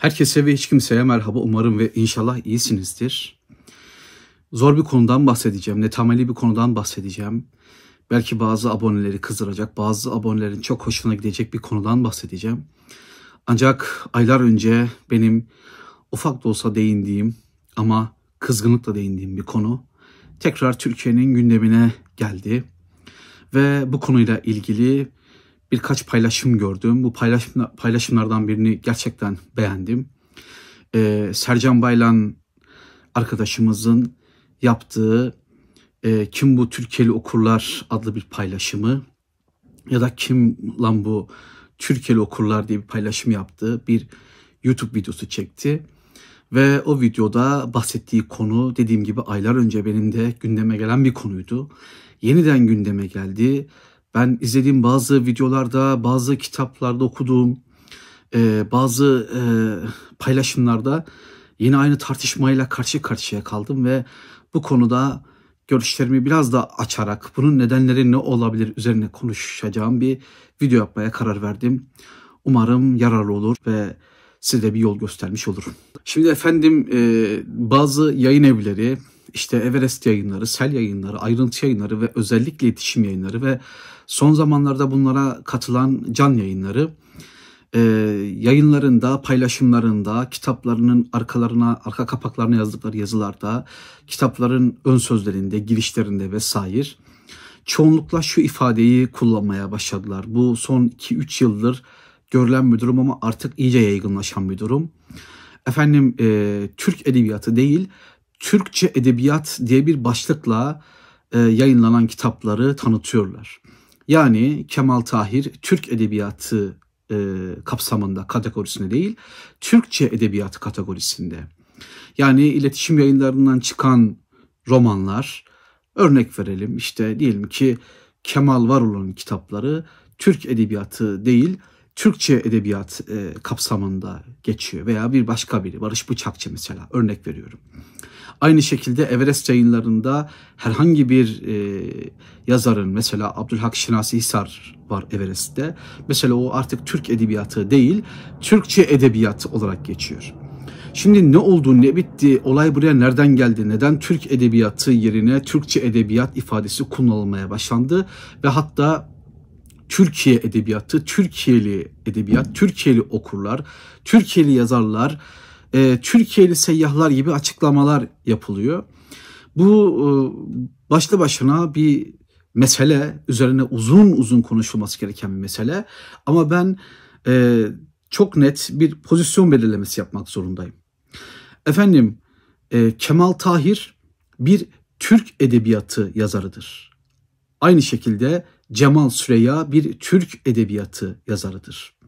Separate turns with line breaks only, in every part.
Herkese ve hiç kimseye merhaba umarım ve inşallah iyisinizdir. Zor bir konudan bahsedeceğim, netameli bir konudan bahsedeceğim. Belki bazı aboneleri kızdıracak, bazı abonelerin çok hoşuna gidecek bir konudan bahsedeceğim. Ancak aylar önce benim ufak da olsa değindiğim ama kızgınlıkla değindiğim bir konu tekrar Türkiye'nin gündemine geldi. Ve bu konuyla ilgili birkaç paylaşım gördüm. Bu paylaşım, paylaşımlardan birini gerçekten beğendim. Ee, Sercan Baylan arkadaşımızın yaptığı e, Kim Bu Türkiye'li Okurlar adlı bir paylaşımı ya da Kim Lan Bu Türkiye'li Okurlar diye bir paylaşım yaptığı bir YouTube videosu çekti. Ve o videoda bahsettiği konu dediğim gibi aylar önce benim de gündeme gelen bir konuydu. Yeniden gündeme geldi ben izlediğim bazı videolarda, bazı kitaplarda okuduğum, e, bazı e, paylaşımlarda yine aynı tartışmayla karşı karşıya kaldım ve bu konuda görüşlerimi biraz da açarak bunun nedenleri ne olabilir üzerine konuşacağım bir video yapmaya karar verdim. Umarım yararlı olur ve size bir yol göstermiş olurum. Şimdi efendim e, bazı yayın evleri işte Everest yayınları, Sel yayınları, ayrıntı yayınları ve özellikle iletişim yayınları ve son zamanlarda bunlara katılan can yayınları e, yayınlarında, paylaşımlarında, kitaplarının arkalarına, arka kapaklarına yazdıkları yazılarda, kitapların ön sözlerinde, girişlerinde vesaire çoğunlukla şu ifadeyi kullanmaya başladılar. Bu son 2-3 yıldır görülen bir durum ama artık iyice yaygınlaşan bir durum. Efendim e, Türk edebiyatı değil, Türkçe edebiyat diye bir başlıkla e, yayınlanan kitapları tanıtıyorlar. Yani Kemal Tahir Türk edebiyatı e, kapsamında kategorisinde değil, Türkçe edebiyatı kategorisinde. Yani iletişim yayınlarından çıkan romanlar, örnek verelim işte diyelim ki Kemal Varol'un kitapları Türk edebiyatı değil, Türkçe edebiyat e, kapsamında geçiyor veya bir başka biri Barış Bıçakçı mesela örnek veriyorum. Aynı şekilde Everest yayınlarında herhangi bir e, yazarın mesela Abdülhak Şinasi Hisar var Everest'te. Mesela o artık Türk edebiyatı değil Türkçe edebiyat olarak geçiyor. Şimdi ne oldu, ne bitti, olay buraya nereden geldi, neden Türk edebiyatı yerine Türkçe edebiyat ifadesi kullanılmaya başlandı ve hatta Türkiye edebiyatı, Türkiye'li edebiyat, Türkiye'li okurlar, Türkiye'li yazarlar, e, Türkiye'li seyyahlar gibi açıklamalar yapılıyor. Bu e, başlı başına bir mesele, üzerine uzun uzun konuşulması gereken bir mesele. Ama ben e, çok net bir pozisyon belirlemesi yapmak zorundayım. Efendim, e, Kemal Tahir bir Türk edebiyatı yazarıdır. Aynı şekilde Cemal Süreya bir Türk edebiyatı yazarıdır.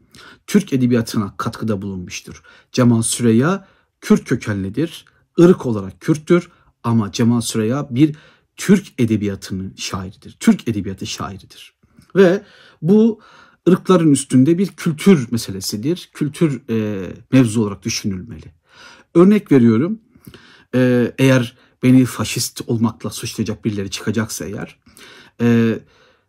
Türk edebiyatına katkıda bulunmuştur. Cemal Süreya Kürt kökenlidir, ırk olarak Kürttür ama Cemal Süreya bir Türk edebiyatının şairidir. Türk edebiyatı şairidir. Ve bu ırkların üstünde bir kültür meselesidir. Kültür e, mevzu olarak düşünülmeli. Örnek veriyorum. E, eğer beni faşist olmakla suçlayacak birileri çıkacaksa eğer e,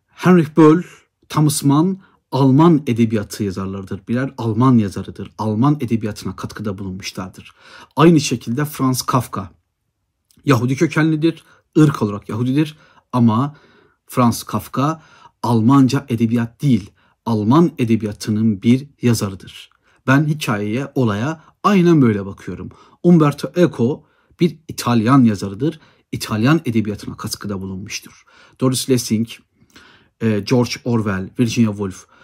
Heinrich Böll, Thomas Mann Alman edebiyatı yazarlarıdır. Birer Alman yazarıdır. Alman edebiyatına katkıda bulunmuşlardır. Aynı şekilde Franz Kafka Yahudi kökenlidir. ırk olarak Yahudidir ama Franz Kafka Almanca edebiyat değil, Alman edebiyatının bir yazarıdır. Ben hikayeye, olaya aynen böyle bakıyorum. Umberto Eco bir İtalyan yazarıdır. İtalyan edebiyatına katkıda bulunmuştur. Doris Lessing, e, George Orwell, Virginia Woolf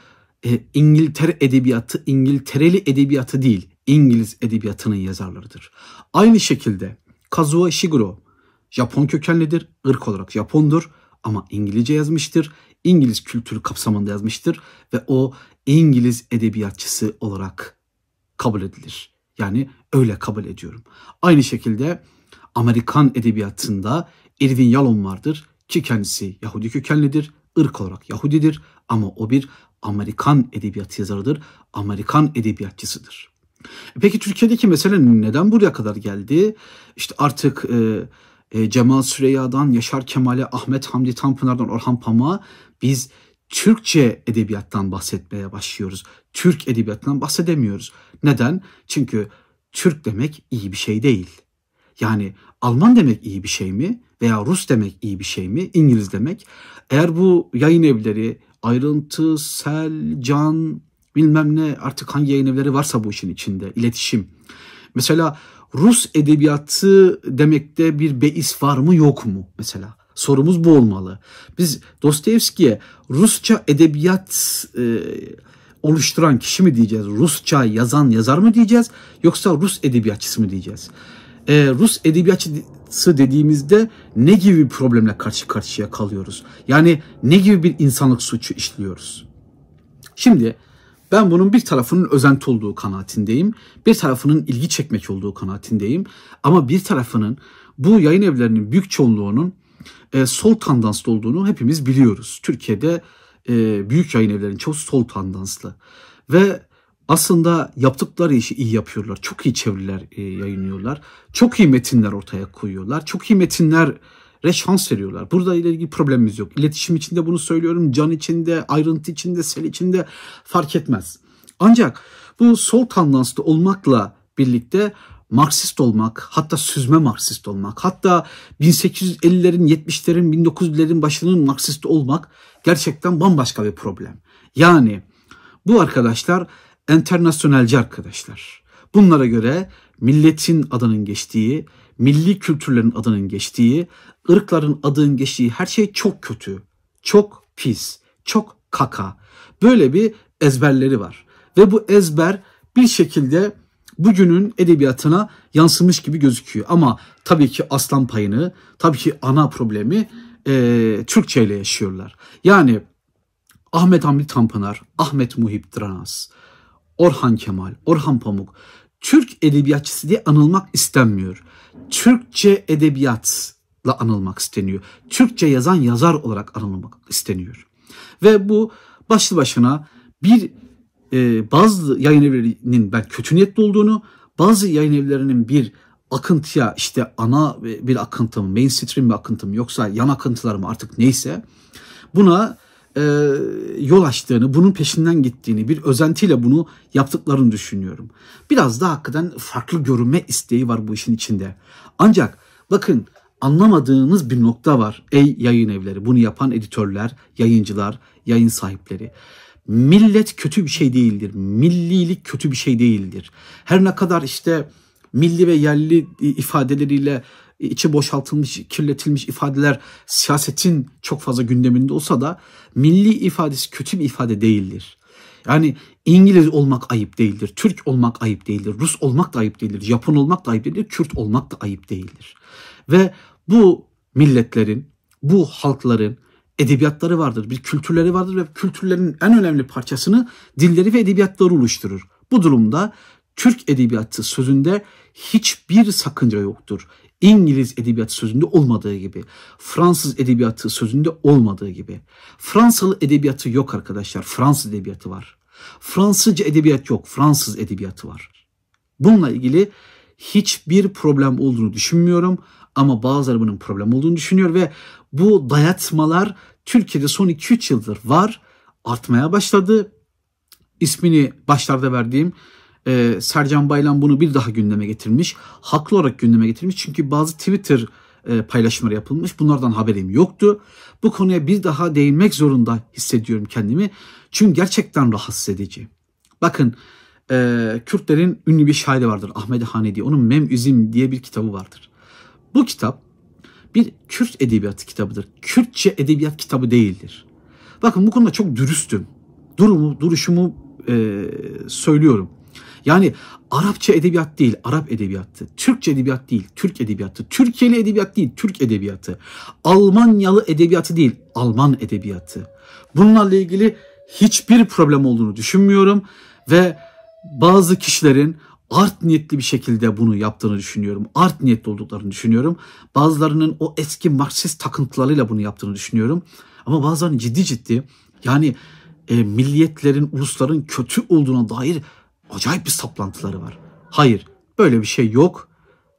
e, İngiltere edebiyatı İngiltereli edebiyatı değil, İngiliz edebiyatının yazarlarıdır. Aynı şekilde Kazuo Ishiguro Japon kökenlidir, ırk olarak Japondur ama İngilizce yazmıştır. İngiliz kültürü kapsamında yazmıştır ve o İngiliz edebiyatçısı olarak kabul edilir. Yani öyle kabul ediyorum. Aynı şekilde Amerikan edebiyatında Irving Yalom vardır ki kendisi Yahudi kökenlidir, ırk olarak Yahudidir ama o bir Amerikan edebiyat yazarıdır, Amerikan edebiyatçısıdır. Peki Türkiye'deki mesele neden buraya kadar geldi? İşte artık e, e, Cemal Süreyya'dan Yaşar Kemal'e, Ahmet Hamdi Tanpınar'dan Orhan Pamuk'a biz Türkçe edebiyattan bahsetmeye başlıyoruz. Türk edebiyatından bahsedemiyoruz. Neden? Çünkü Türk demek iyi bir şey değil. Yani Alman demek iyi bir şey mi? Veya Rus demek iyi bir şey mi? İngiliz demek. Eğer bu yayın evleri ayrıntı, sel, can, bilmem ne artık hangi yayın evleri varsa bu işin içinde iletişim. Mesela Rus edebiyatı demekte bir beis var mı yok mu mesela? Sorumuz bu olmalı. Biz Dostoyevski'ye Rusça edebiyat e, oluşturan kişi mi diyeceğiz? Rusça yazan yazar mı diyeceğiz? Yoksa Rus edebiyatçısı mı diyeceğiz? E, Rus edebiyatçısı dediğimizde ne gibi bir problemle karşı karşıya kalıyoruz? Yani ne gibi bir insanlık suçu işliyoruz? Şimdi ben bunun bir tarafının özenti olduğu kanaatindeyim. Bir tarafının ilgi çekmek olduğu kanaatindeyim. Ama bir tarafının bu yayın evlerinin büyük çoğunluğunun e, sol tandanslı olduğunu hepimiz biliyoruz. Türkiye'de e, büyük yayın evlerinin çoğu sol tandanslı. Ve aslında yaptıkları işi iyi yapıyorlar. Çok iyi çeviriler e, yayınlıyorlar. Çok iyi metinler ortaya koyuyorlar. Çok iyi metinler şans veriyorlar. Burada ile ilgili problemimiz yok. İletişim içinde bunu söylüyorum. Can içinde, ayrıntı içinde, sel içinde fark etmez. Ancak bu sol tandanslı olmakla birlikte Marksist olmak, hatta süzme Marksist olmak, hatta 1850'lerin, 70'lerin, 1900'lerin başının Marksist olmak gerçekten bambaşka bir problem. Yani bu arkadaşlar enternasyonelci arkadaşlar. Bunlara göre milletin adının geçtiği, milli kültürlerin adının geçtiği, ırkların adının geçtiği her şey çok kötü, çok pis, çok kaka. Böyle bir ezberleri var. Ve bu ezber bir şekilde bugünün edebiyatına yansımış gibi gözüküyor. Ama tabii ki aslan payını, tabii ki ana problemi e, Türkçe ile yaşıyorlar. Yani Ahmet Hamdi Tanpınar, Ahmet Muhip Dranas, Orhan Kemal, Orhan Pamuk Türk edebiyatçısı diye anılmak istenmiyor. Türkçe edebiyatla anılmak isteniyor. Türkçe yazan yazar olarak anılmak isteniyor. Ve bu başlı başına bir e, bazı yayın evlerinin ben kötü niyetli olduğunu, bazı yayın evlerinin bir akıntıya işte ana bir akıntı mı, mainstream bir akıntı mı yoksa yan akıntılar mı artık neyse buna e, yol açtığını, bunun peşinden gittiğini, bir özentiyle bunu yaptıklarını düşünüyorum. Biraz da hakikaten farklı görünme isteği var bu işin içinde. Ancak bakın anlamadığınız bir nokta var ey yayın evleri, bunu yapan editörler, yayıncılar, yayın sahipleri. Millet kötü bir şey değildir. Millilik kötü bir şey değildir. Her ne kadar işte milli ve yerli ifadeleriyle içi boşaltılmış, kirletilmiş ifadeler siyasetin çok fazla gündeminde olsa da milli ifadesi kötü bir ifade değildir. Yani İngiliz olmak ayıp değildir, Türk olmak ayıp değildir, Rus olmak da ayıp değildir, Japon olmak da ayıp değildir, Kürt olmak da ayıp değildir. Ve bu milletlerin, bu halkların edebiyatları vardır, bir kültürleri vardır ve kültürlerin en önemli parçasını dilleri ve edebiyatları oluşturur. Bu durumda Türk edebiyatı sözünde hiçbir sakınca yoktur. İngiliz edebiyatı sözünde olmadığı gibi, Fransız edebiyatı sözünde olmadığı gibi. Fransalı edebiyatı yok arkadaşlar, Fransız edebiyatı var. Fransızca edebiyat yok, Fransız edebiyatı var. Bununla ilgili hiçbir problem olduğunu düşünmüyorum ama bazıları bunun problem olduğunu düşünüyor ve bu dayatmalar Türkiye'de son 2-3 yıldır var, artmaya başladı. İsmini başlarda verdiğim e, Sercan Baylan bunu bir daha gündeme getirmiş. Haklı olarak gündeme getirmiş. Çünkü bazı Twitter e, paylaşımları yapılmış. Bunlardan haberim yoktu. Bu konuya bir daha değinmek zorunda hissediyorum kendimi. Çünkü gerçekten rahatsız edici. Bakın e, Kürtlerin ünlü bir şairi vardır Ahmet Hanedi. Onun Memüzim diye bir kitabı vardır. Bu kitap bir Kürt edebiyatı kitabıdır. Kürtçe edebiyat kitabı değildir. Bakın bu konuda çok dürüstüm. Durumu, duruşumu e, söylüyorum. Yani Arapça edebiyat değil, Arap edebiyattı. Türkçe edebiyat değil, Türk edebiyatı. Türkiye'li edebiyat değil, Türk edebiyatı. Almanyalı edebiyatı değil, Alman edebiyatı. Bunlarla ilgili hiçbir problem olduğunu düşünmüyorum ve bazı kişilerin art niyetli bir şekilde bunu yaptığını düşünüyorum. Art niyetli olduklarını düşünüyorum. Bazılarının o eski Marksist takıntılarıyla bunu yaptığını düşünüyorum. Ama bazılarının ciddi ciddi yani e, milliyetlerin, ulusların kötü olduğuna dair acayip bir saplantıları var. Hayır böyle bir şey yok.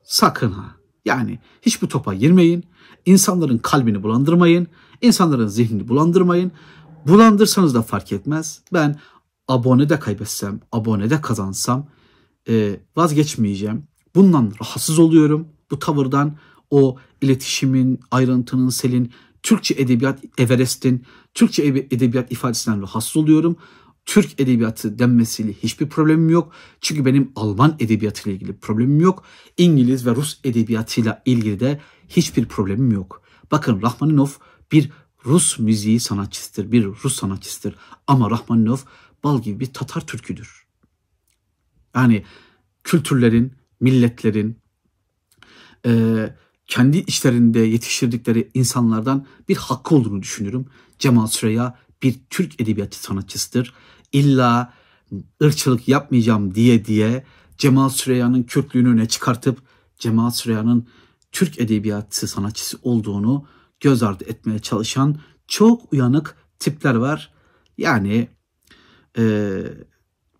Sakın ha. Yani hiç bu topa girmeyin. İnsanların kalbini bulandırmayın. İnsanların zihnini bulandırmayın. Bulandırsanız da fark etmez. Ben abone de kaybetsem, abone de kazansam e, vazgeçmeyeceğim. Bundan rahatsız oluyorum. Bu tavırdan o iletişimin, ayrıntının, selin, Türkçe edebiyat Everest'in, Türkçe edebiyat ifadesinden rahatsız oluyorum. Türk edebiyatı denmesiyle hiçbir problemim yok. Çünkü benim Alman edebiyatıyla ilgili problemim yok. İngiliz ve Rus edebiyatıyla ilgili de hiçbir problemim yok. Bakın Rahmaninov bir Rus müziği sanatçısıdır, bir Rus sanatçısıdır. Ama Rahmaninov bal gibi bir Tatar türküdür. Yani kültürlerin, milletlerin, e, kendi içlerinde yetiştirdikleri insanlardan bir hakkı olduğunu düşünüyorum. Cemal Süreya bir Türk edebiyatı sanatçısıdır. İlla ırkçılık yapmayacağım diye diye Cemal Süreyya'nın Kürtlüğünü öne çıkartıp Cemal Süreyya'nın Türk edebiyatı sanatçısı olduğunu göz ardı etmeye çalışan çok uyanık tipler var. Yani e,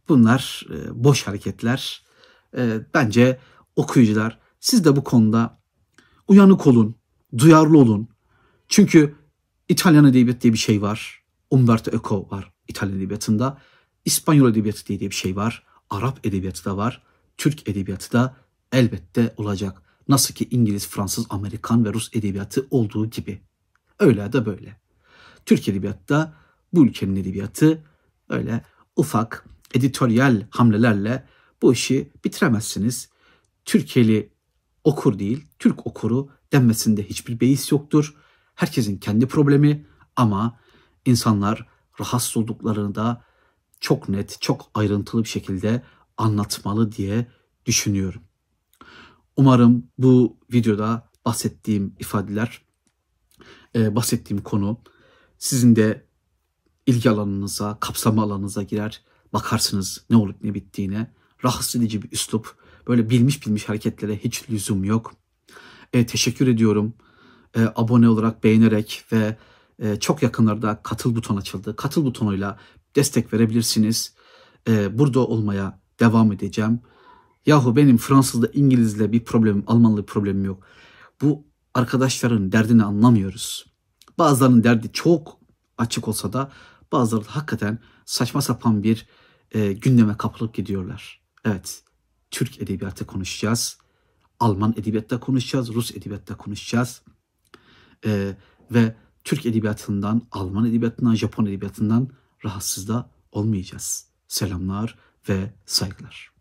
bunlar e, boş hareketler. E, bence okuyucular siz de bu konuda uyanık olun, duyarlı olun. Çünkü İtalyan edebiyat diye bir şey var. Umberto Eco var İtalyan edebiyatında. İspanyol edebiyatı diye bir şey var. Arap edebiyatı da var. Türk edebiyatı da elbette olacak. Nasıl ki İngiliz, Fransız, Amerikan ve Rus edebiyatı olduğu gibi. Öyle de böyle. Türk edebiyatta bu ülkenin edebiyatı öyle ufak editoryal hamlelerle bu işi bitiremezsiniz. Türkiye'li okur değil, Türk okuru denmesinde hiçbir beis yoktur. Herkesin kendi problemi ama insanlar rahatsız olduklarını da çok net, çok ayrıntılı bir şekilde anlatmalı diye düşünüyorum. Umarım bu videoda bahsettiğim ifadeler, e, bahsettiğim konu sizin de ilgi alanınıza, kapsama alanınıza girer. Bakarsınız ne olup ne bittiğine. Rahatsız edici bir üslup. Böyle bilmiş bilmiş hareketlere hiç lüzum yok. E, teşekkür ediyorum. E, abone olarak, beğenerek ve e, çok yakınlarda katıl buton açıldı. Katıl butonuyla destek verebilirsiniz. E, burada olmaya devam edeceğim. Yahu benim Fransızla, İngilizle bir problemim, Almanla bir problemim yok. Bu arkadaşların derdini anlamıyoruz. Bazılarının derdi çok açık olsa da bazıları da hakikaten saçma sapan bir e, gündeme kapılıp gidiyorlar. Evet, Türk edebiyatı konuşacağız. Alman edebiyatta konuşacağız, Rus edebiyatta konuşacağız. E, ve Türk edebiyatından, Alman edebiyatından, Japon edebiyatından rahatsız da olmayacağız. Selamlar ve saygılar.